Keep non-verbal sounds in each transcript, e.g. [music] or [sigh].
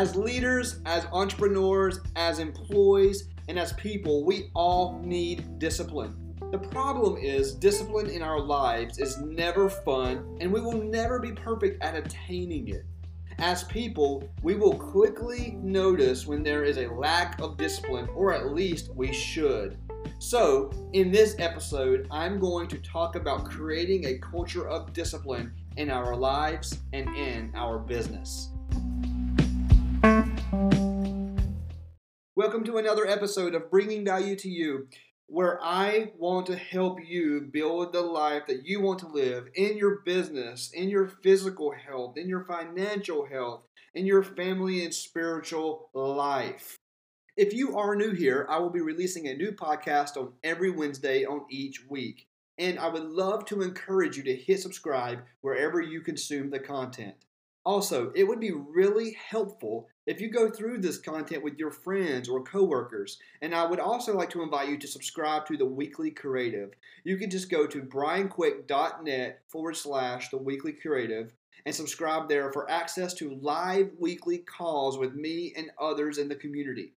As leaders, as entrepreneurs, as employees, and as people, we all need discipline. The problem is, discipline in our lives is never fun, and we will never be perfect at attaining it. As people, we will quickly notice when there is a lack of discipline, or at least we should. So, in this episode, I'm going to talk about creating a culture of discipline in our lives and in our business. Welcome to another episode of Bringing Value to You, where I want to help you build the life that you want to live in your business, in your physical health, in your financial health, in your family and spiritual life. If you are new here, I will be releasing a new podcast on every Wednesday on each week. And I would love to encourage you to hit subscribe wherever you consume the content. Also, it would be really helpful if you go through this content with your friends or coworkers. And I would also like to invite you to subscribe to the Weekly Creative. You can just go to brianquick.net forward slash the Weekly Creative and subscribe there for access to live weekly calls with me and others in the community.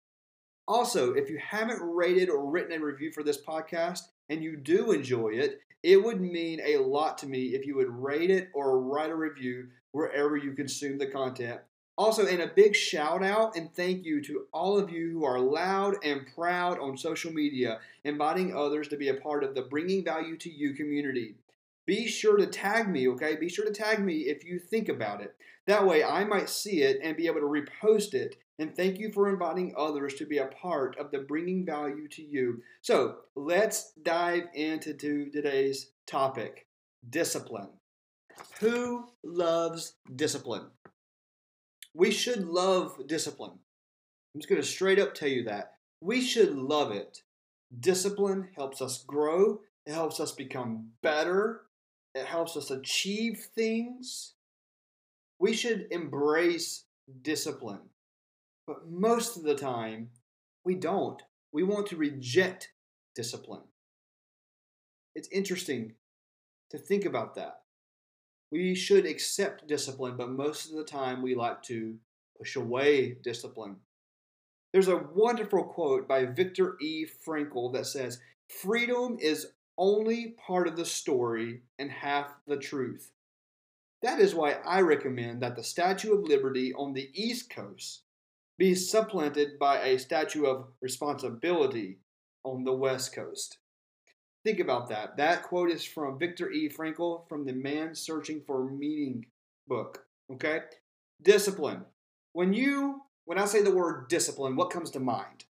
Also, if you haven't rated or written a review for this podcast and you do enjoy it, it would mean a lot to me if you would rate it or write a review wherever you consume the content. Also, and a big shout out and thank you to all of you who are loud and proud on social media, inviting others to be a part of the Bringing Value to You community. Be sure to tag me, okay? Be sure to tag me if you think about it. That way I might see it and be able to repost it and thank you for inviting others to be a part of the bringing value to you. So let's dive into today's topic discipline. Who loves discipline? We should love discipline. I'm just going to straight up tell you that. We should love it. Discipline helps us grow, it helps us become better, it helps us achieve things. We should embrace discipline. But most of the time, we don't. We want to reject discipline. It's interesting to think about that. We should accept discipline, but most of the time we like to push away discipline. There's a wonderful quote by Viktor E. Frankl that says, Freedom is only part of the story and half the truth. That is why I recommend that the Statue of Liberty on the East Coast be supplanted by a statue of responsibility on the West Coast. Think about that. That quote is from Viktor E. Frankl from the Man Searching for Meaning book. Okay? Discipline. When you when I say the word discipline, what comes to mind?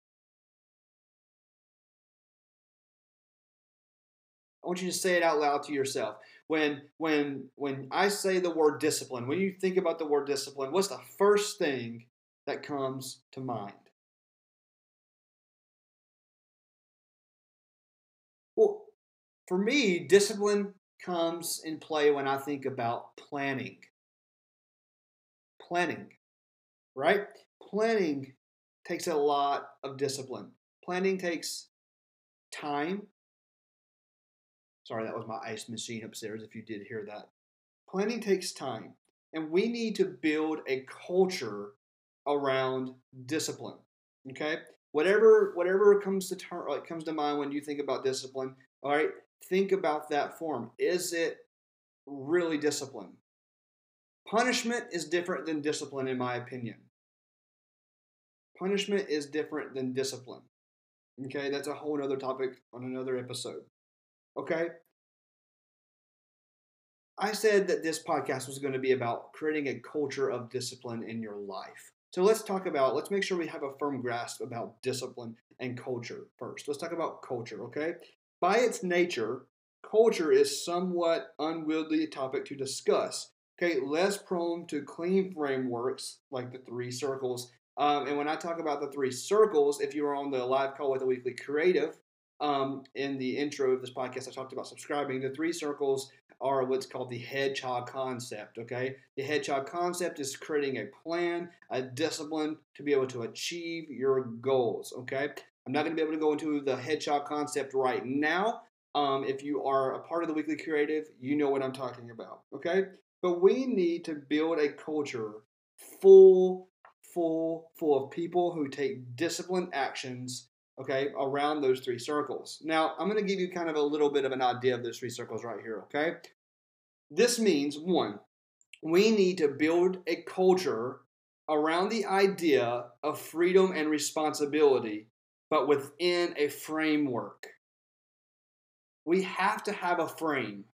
I want you to say it out loud to yourself. When when when I say the word discipline, when you think about the word discipline, what's the first thing that comes to mind? For me, discipline comes in play when I think about planning. Planning, right? Planning takes a lot of discipline. Planning takes time. Sorry, that was my ice machine upstairs if you did hear that. Planning takes time. And we need to build a culture around discipline. Okay, whatever whatever comes to turn like comes to mind when you think about discipline. All right, think about that form. Is it really discipline? Punishment is different than discipline, in my opinion. Punishment is different than discipline. Okay, that's a whole other topic on another episode. Okay, I said that this podcast was going to be about creating a culture of discipline in your life. So let's talk about, let's make sure we have a firm grasp about discipline and culture first. Let's talk about culture, okay? By its nature, culture is somewhat unwieldy a topic to discuss. Okay, less prone to clean frameworks like the three circles. Um, and when I talk about the three circles, if you were on the live call with the Weekly Creative, um, in the intro of this podcast, I talked about subscribing. The three circles are what's called the hedgehog concept. Okay, the hedgehog concept is creating a plan, a discipline to be able to achieve your goals. Okay, I'm not going to be able to go into the hedgehog concept right now. Um, if you are a part of the weekly creative, you know what I'm talking about. Okay, but we need to build a culture full full full of people who take disciplined actions okay around those three circles now i'm going to give you kind of a little bit of an idea of those three circles right here okay this means one we need to build a culture around the idea of freedom and responsibility but within a framework. We have to have a frame.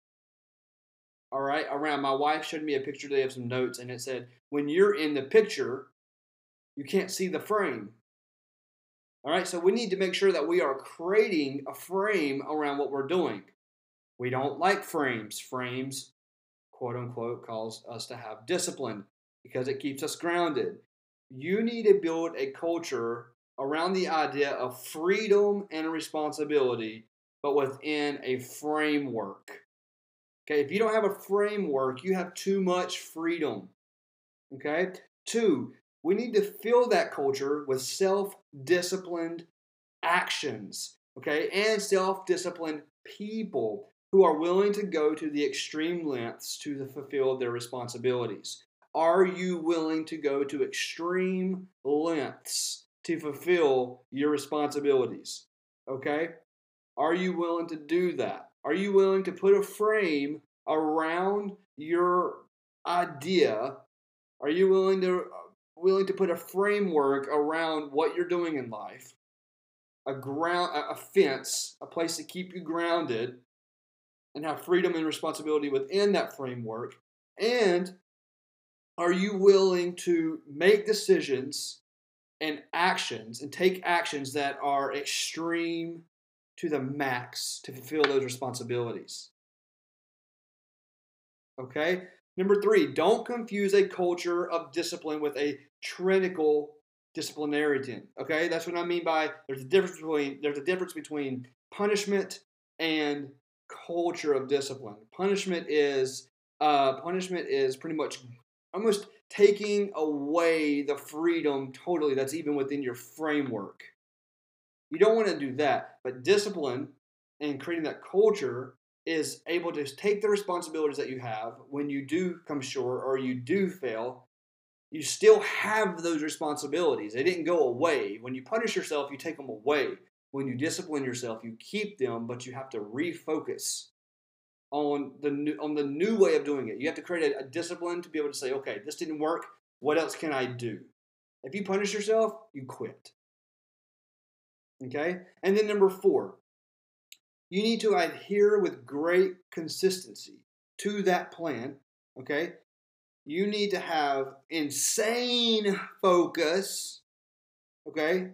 All right around my wife showed me a picture today of some notes and it said when you're in the picture you can't see the frame. All right so we need to make sure that we are creating a frame around what we're doing. We don't like frames. Frames quote unquote calls us to have discipline because it keeps us grounded. You need to build a culture around the idea of freedom and responsibility but within a framework Okay, if you don't have a framework, you have too much freedom. Okay, two, we need to fill that culture with self disciplined actions. Okay, and self disciplined people who are willing to go to the extreme lengths to fulfill their responsibilities. Are you willing to go to extreme lengths to fulfill your responsibilities? Okay? Are you willing to do that? Are you willing to put a frame around your idea? Are you willing to uh, willing to put a framework around what you're doing in life? A ground a fence, a place to keep you grounded and have freedom and responsibility within that framework. And are you willing to make decisions and actions and take actions that are extreme to the max to fulfill those responsibilities. Okay? Number three, don't confuse a culture of discipline with a tyrannical disciplinarian. Okay, that's what I mean by there's a difference between there's a difference between punishment and culture of discipline. Punishment is uh, punishment is pretty much almost taking away the freedom totally that's even within your framework. You don't want to do that. But discipline and creating that culture is able to take the responsibilities that you have when you do come short or you do fail. You still have those responsibilities. They didn't go away. When you punish yourself, you take them away. When you discipline yourself, you keep them, but you have to refocus on the new, on the new way of doing it. You have to create a, a discipline to be able to say, okay, this didn't work. What else can I do? If you punish yourself, you quit. Okay? And then number four, you need to adhere with great consistency to that plan. Okay? You need to have insane focus. Okay?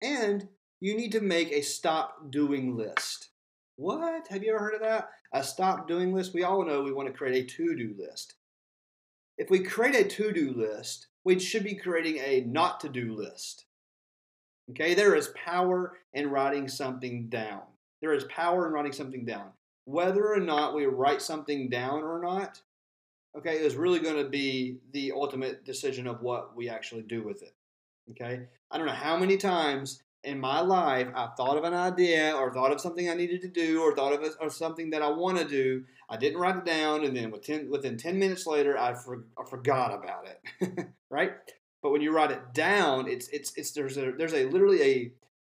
And you need to make a stop doing list. What? Have you ever heard of that? A stop doing list? We all know we want to create a to do list. If we create a to do list, we should be creating a not to do list. Okay, there is power in writing something down. There is power in writing something down. Whether or not we write something down or not, okay, is really going to be the ultimate decision of what we actually do with it. Okay, I don't know how many times in my life I've thought of an idea or thought of something I needed to do or thought of, it, or something that I want to do. I didn't write it down, and then within within ten minutes later, I, for, I forgot about it. [laughs] right? But when you write it down, it's it's it's there's a there's a literally a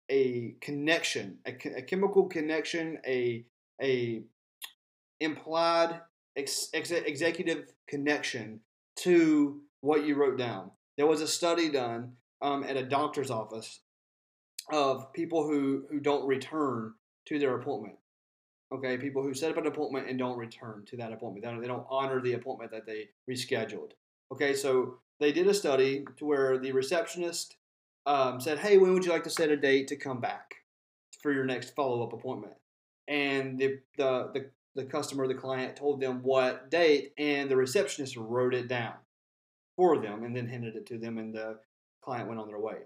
a connection, a, a chemical connection, a a implied ex, ex, executive connection to what you wrote down. There was a study done um, at a doctor's office of people who who don't return to their appointment. Okay, people who set up an appointment and don't return to that appointment. They don't, they don't honor the appointment that they rescheduled. Okay, so they did a study to where the receptionist um, said, "Hey, when would you like to set a date to come back for your next follow up appointment?" And the, the the the customer, the client, told them what date, and the receptionist wrote it down for them, and then handed it to them, and the client went on their way.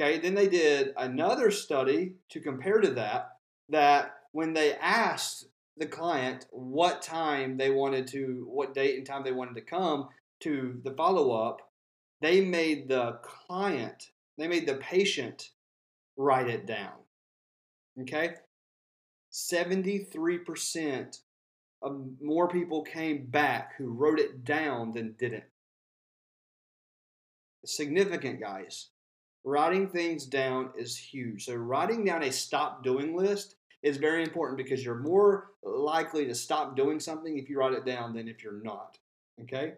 Okay, then they did another study to compare to that. That when they asked the client what time they wanted to, what date and time they wanted to come, to the follow up, they made the client, they made the patient write it down. Okay? 73% of more people came back who wrote it down than didn't. significant, guys. Writing things down is huge. So, writing down a stop doing list is very important because you're more likely to stop doing something if you write it down than if you're not. Okay?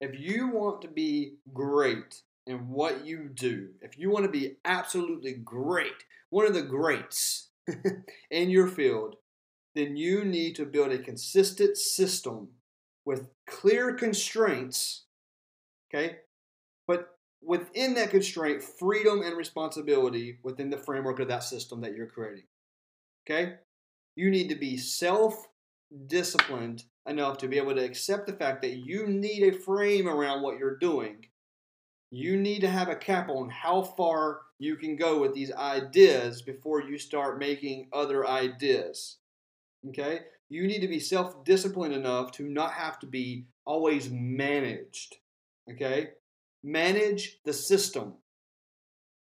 If you want to be great in what you do, if you want to be absolutely great, one of the greats [laughs] in your field, then you need to build a consistent system with clear constraints, okay? Within that constraint, freedom and responsibility within the framework of that system that you're creating. Okay? You need to be self disciplined enough to be able to accept the fact that you need a frame around what you're doing. You need to have a cap on how far you can go with these ideas before you start making other ideas. Okay? You need to be self disciplined enough to not have to be always managed. Okay? Manage the system.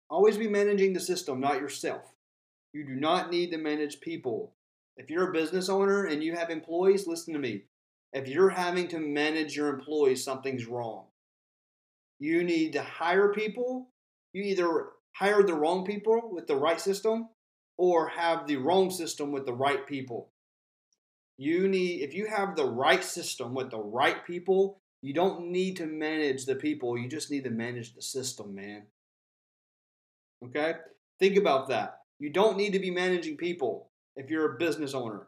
Always be managing the system, not yourself. You do not need to manage people. If you're a business owner and you have employees, listen to me. If you're having to manage your employees, something's wrong. You need to hire people. You either hire the wrong people with the right system or have the wrong system with the right people. You need if you have the right system with the right people, you don't need to manage the people, you just need to manage the system, man. Okay? Think about that. You don't need to be managing people if you're a business owner.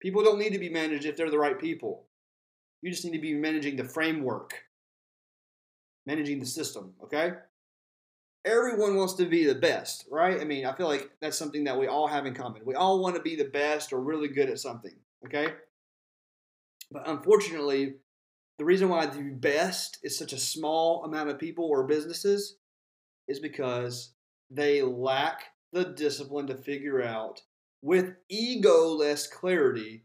People don't need to be managed if they're the right people. You just need to be managing the framework, managing the system, okay? Everyone wants to be the best, right? I mean, I feel like that's something that we all have in common. We all want to be the best or really good at something, okay? But unfortunately, the reason why the best is such a small amount of people or businesses is because they lack the discipline to figure out with ego-less clarity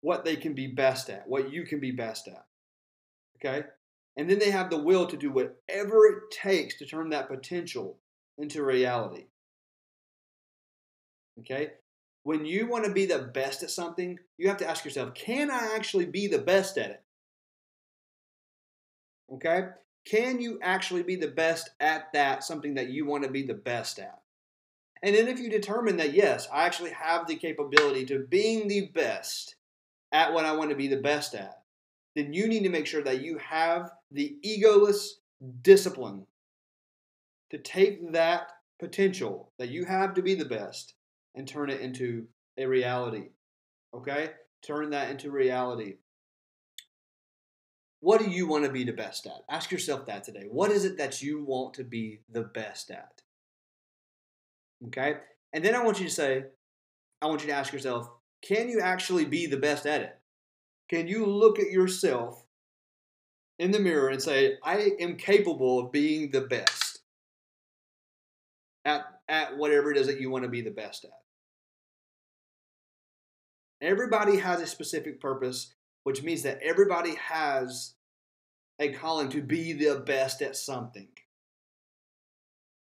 what they can be best at, what you can be best at. Okay? And then they have the will to do whatever it takes to turn that potential into reality. Okay? When you want to be the best at something, you have to ask yourself, can I actually be the best at it? Okay? Can you actually be the best at that, something that you want to be the best at? And then if you determine that, yes, I actually have the capability to being the best at what I want to be the best at, then you need to make sure that you have the egoless discipline to take that potential that you have to be the best and turn it into a reality. Okay? Turn that into reality. What do you want to be the best at? Ask yourself that today. What is it that you want to be the best at? Okay? And then I want you to say, I want you to ask yourself, can you actually be the best at it? Can you look at yourself in the mirror and say, I am capable of being the best at, at whatever it is that you want to be the best at? Everybody has a specific purpose, which means that everybody has a calling to be the best at something.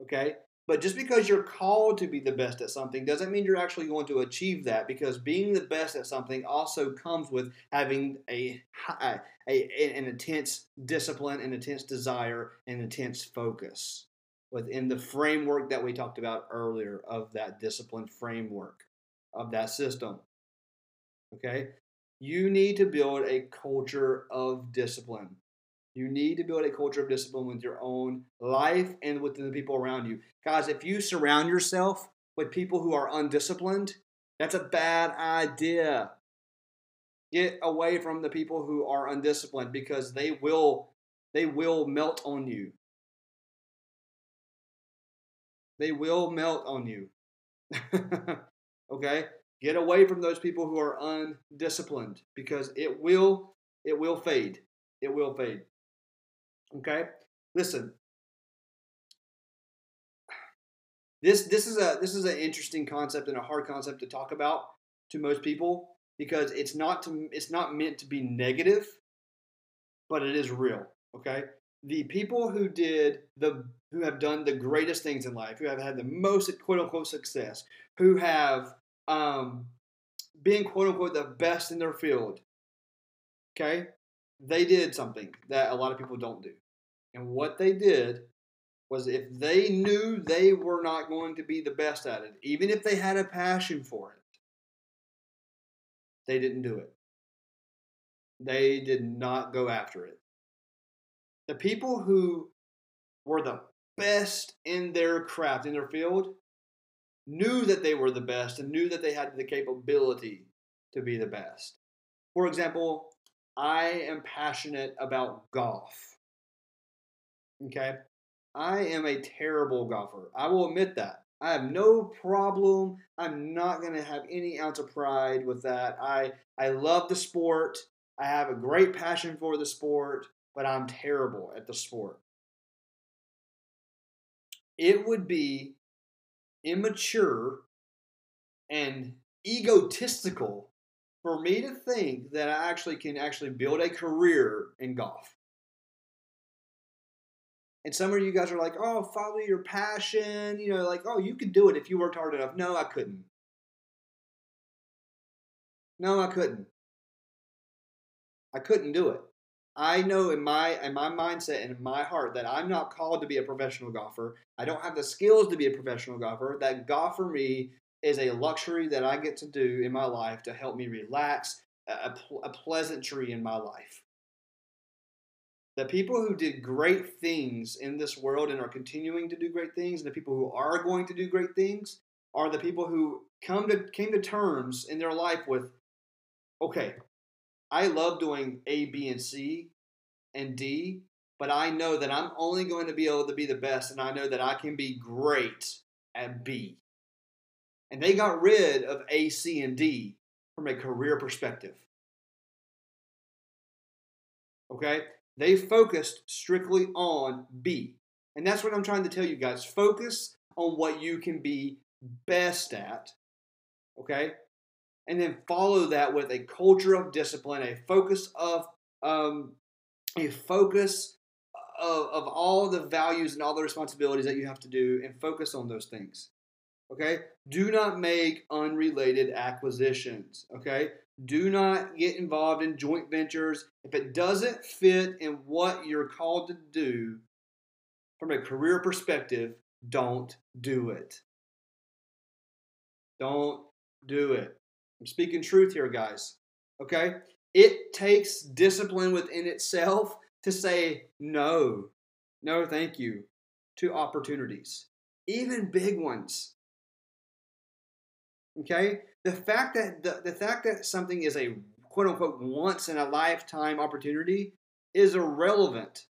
Okay? But just because you're called to be the best at something doesn't mean you're actually going to achieve that because being the best at something also comes with having a, a, an intense discipline, an intense desire, an intense focus within the framework that we talked about earlier of that discipline framework of that system. Okay? You need to build a culture of discipline. You need to build a culture of discipline with your own life and with the people around you. Guys, if you surround yourself with people who are undisciplined, that's a bad idea. Get away from the people who are undisciplined because they will they will melt on you. They will melt on you. [laughs] okay? Get away from those people who are undisciplined because it will it will fade. It will fade. Okay? Listen. This this is a this is an interesting concept and a hard concept to talk about to most people because it's not to it's not meant to be negative, but it is real. Okay? The people who did the who have done the greatest things in life, who have had the most quote unquote success, who have um, being quote unquote the best in their field, okay, they did something that a lot of people don't do. And what they did was if they knew they were not going to be the best at it, even if they had a passion for it, they didn't do it. They did not go after it. The people who were the best in their craft, in their field, knew that they were the best and knew that they had the capability to be the best. For example, I am passionate about golf. Okay? I am a terrible golfer. I will admit that. I have no problem. I'm not going to have any ounce of pride with that. I I love the sport. I have a great passion for the sport, but I'm terrible at the sport. It would be immature and egotistical for me to think that I actually can actually build a career in golf. And some of you guys are like, oh, follow your passion. You know, like, oh, you could do it if you worked hard enough. No, I couldn't. No, I couldn't. I couldn't do it. I know in my in my mindset and in my heart that I'm not called to be a professional golfer. I don't have the skills to be a professional golfer. That golf for me is a luxury that I get to do in my life to help me relax, a, a pleasantry in my life. The people who did great things in this world and are continuing to do great things, and the people who are going to do great things, are the people who come to came to terms in their life with, okay, I love doing A, B, and C and D, but I know that I'm only going to be able to be the best, and I know that I can be great at B. And they got rid of A, C, and D from a career perspective. Okay? They focused strictly on B. And that's what I'm trying to tell you guys. Focus on what you can be best at. Okay? And then follow that with a culture of discipline, a focus of um, a focus of, of all the values and all the responsibilities that you have to do, and focus on those things. Okay, do not make unrelated acquisitions. Okay, do not get involved in joint ventures if it doesn't fit in what you're called to do from a career perspective. Don't do it. Don't do it. I'm speaking truth here, guys. Okay? It takes discipline within itself to say no, no, thank you to opportunities, even big ones. Okay? The fact that the, the fact that something is a quote unquote once in a lifetime opportunity is irrelevant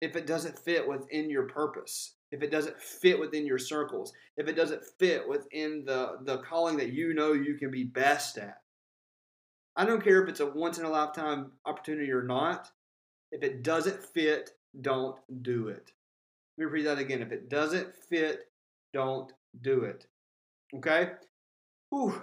if it doesn't fit within your purpose if it doesn't fit within your circles, if it doesn't fit within the, the calling that you know you can be best at. I don't care if it's a once in a lifetime opportunity or not. If it doesn't fit, don't do it. Let me repeat that again. If it doesn't fit, don't do it. Okay? Whew.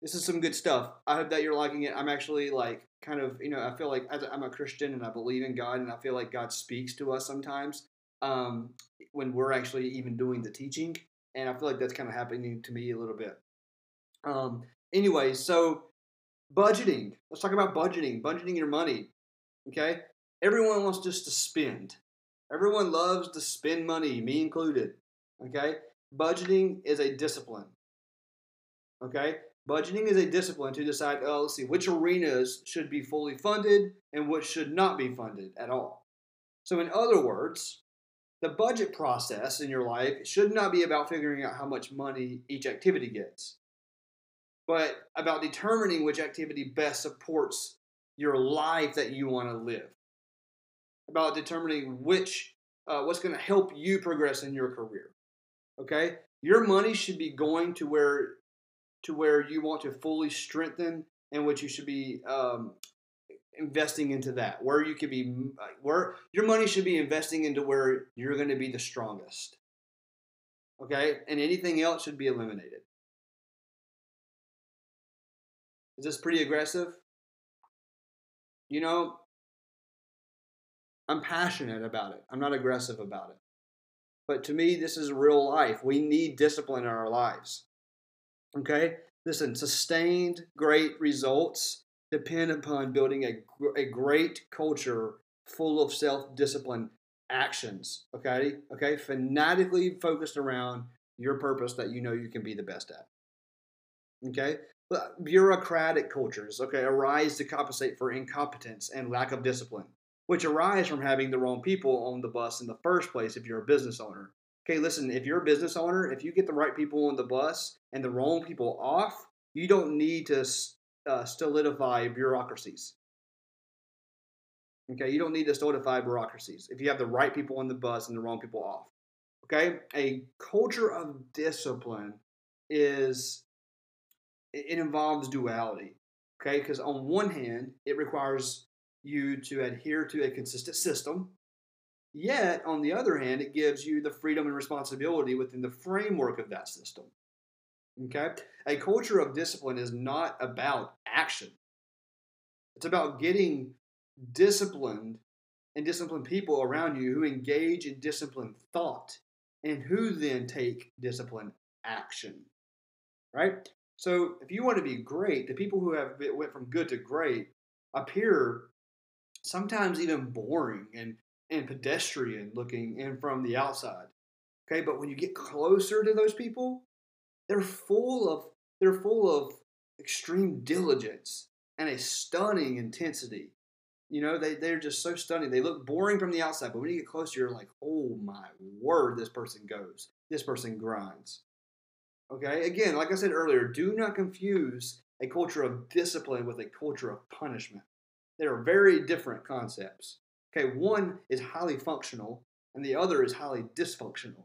This is some good stuff. I hope that you're liking it. I'm actually like kind of, you know, I feel like I'm a Christian and I believe in God and I feel like God speaks to us sometimes um, when we're actually even doing the teaching. And I feel like that's kind of happening to me a little bit. Um, anyway, so budgeting. Let's talk about budgeting, budgeting your money. Okay? Everyone wants just to spend. Everyone loves to spend money, me included. Okay? Budgeting is a discipline. Okay? Budgeting is a discipline to decide, oh, let's see, which arenas should be fully funded and which should not be funded at all. So, in other words, the budget process in your life should not be about figuring out how much money each activity gets, but about determining which activity best supports your life that you want to live. About determining which uh, what's going to help you progress in your career. Okay, your money should be going to where to where you want to fully strengthen and which you should be um, investing into that where you could be uh, where your money should be investing into where you're going to be the strongest. Okay? And anything else should be eliminated. Is this pretty aggressive? You know i'm passionate about it. I'm not aggressive about it. But to me this is real life. We need discipline in our lives. Okay? Listen sustained great results depend upon building a, a great culture full of self discipline. actions. Okay, okay, fanatically focused around your purpose that you know you can be the best at. Okay, bureaucratic cultures. Okay, arise to compensate for incompetence and lack of discipline, which arise from having the wrong people on the bus in the first place. If you're a business owner. Okay, listen, if you're a business owner, if you get the right people on the bus and the wrong people off, you don't need to uh, solidify bureaucracies. Okay, you don't need to solidify bureaucracies if you have the right people on the bus and the wrong people off. Okay, a culture of discipline is it involves duality. Okay, because on one hand, it requires you to adhere to a consistent system. Yet, on the other hand, it gives you the freedom and responsibility within the framework of that system. Okay? A culture of discipline is not about action, it's about getting disciplined and disciplined people around you who engage in disciplined thought and who then take disciplined action. Right? So if you want to be great, the people who have went from good to great appear sometimes even boring and, and pedestrian looking and from the outside. Okay, but when you get closer to those people, they're full of they're full of extreme diligence and a stunning intensity. You know, they, they're just so stunning. They look boring from the outside, but when you get closer, you're like, oh my word, this person goes. This person grinds. Okay, again, like I said earlier, do not confuse a culture of discipline with a culture of punishment. They are very different concepts. Okay, one is highly functional and the other is highly dysfunctional.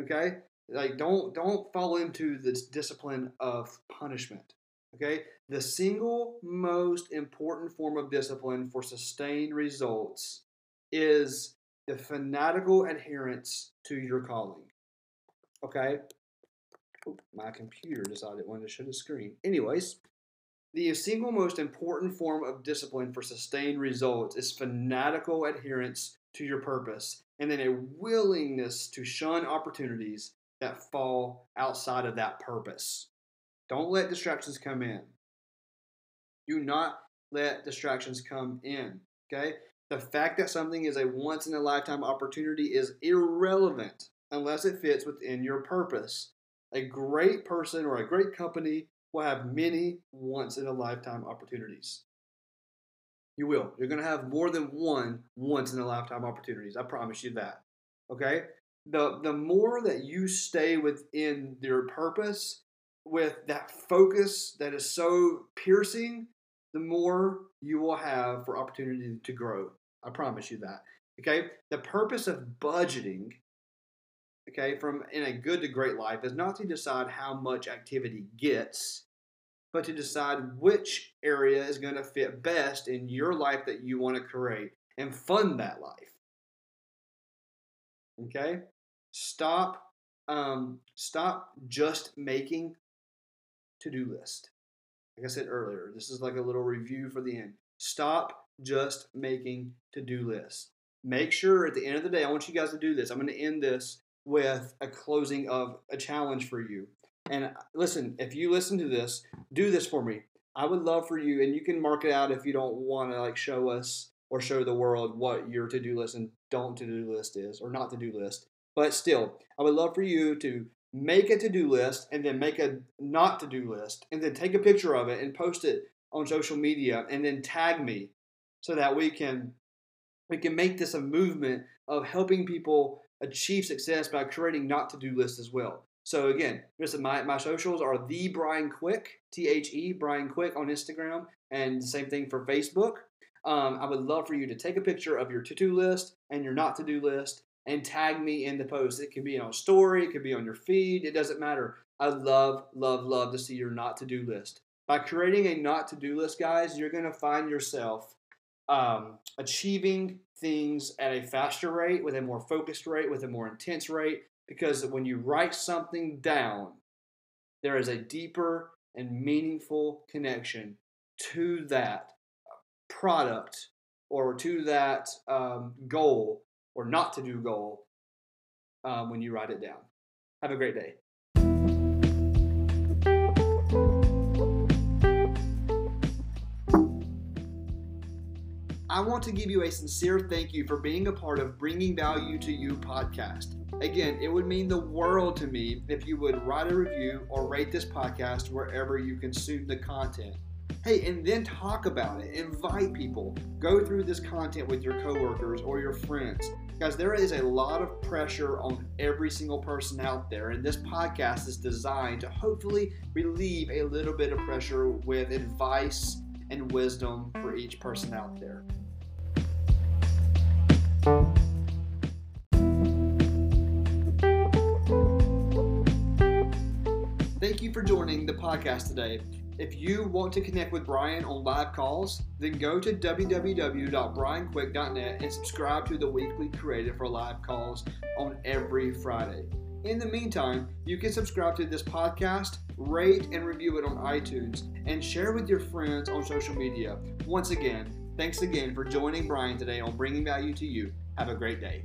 Okay? Like don't don't fall into this discipline of punishment. Okay? The single most important form of discipline for sustained results is the fanatical adherence to your calling. Okay? my computer decided it wanted to show the screen. Anyways, the single most important form of discipline for sustained results is fanatical adherence to your purpose and then a willingness to shun opportunities that fall outside of that purpose. Don't let distractions come in. Do not let distractions come in. Okay? The fact that something is a once in a lifetime opportunity is irrelevant unless it fits within your purpose. A great person or a great company will have many once in a lifetime opportunities. You will. You're going to have more than one once in a lifetime opportunities. I promise you that. Okay? The the more that you stay within your purpose with that focus that is so piercing, the more you will have for opportunity to grow. I promise you that. Okay? The purpose of budgeting okay, from in a good to great life is not to decide how much activity gets, but to decide which area is going to fit best in your life that you want to create and fund that life. Okay? Stop um, stop just making to-do list. Like I said earlier, this is like a little review for the end. Stop just making to-do lists. Make sure at the end of the day, I want you guys to do this. I'm going to end this with a closing of a challenge for you. And uh, listen, if you listen to this, do this for me. I would love for you, and you can mark it out if you don't want to like show us or show the world what your to-do list and don't to-do list is, or not to-do list. But still, I would love for you to make a to-do list and then make a not to-do list and then take a picture of it and post it on social media and then tag me so that we can we can make this a movement of helping people achieve success by creating not to do lists as well. So again, listen, my, my socials are the Brian Quick, T H E Brian Quick on Instagram, and the same thing for Facebook. Um, I would love for you to take a picture of your to-do list and your not to-do list and tag me in the post. It can be on a story, it could be on your feed, it doesn't matter. I love, love, love to see your not to-do list. By creating a not to-do list, guys, you're gonna find yourself um, achieving things at a faster rate, with a more focused rate, with a more intense rate. Because when you write something down, there is a deeper and meaningful connection to that product or to that um, goal or not to do goal um, when you write it down. Have a great day. I want to give you a sincere thank you for being a part of Bringing Value to You podcast. Again, it would mean the world to me if you would write a review or rate this podcast wherever you consume the content. Hey, and then talk about it. Invite people. Go through this content with your coworkers or your friends. Guys, there is a lot of pressure on every single person out there, and this podcast is designed to hopefully relieve a little bit of pressure with advice and wisdom for each person out there. Thank you for joining the podcast today. If you want to connect with Brian on live calls, then go to www.brianquick.net and subscribe to the weekly creative for live calls on every Friday. In the meantime, you can subscribe to this podcast, rate and review it on iTunes, and share with your friends on social media. Once again, thanks again for joining Brian today on Bringing Value to You. Have a great day.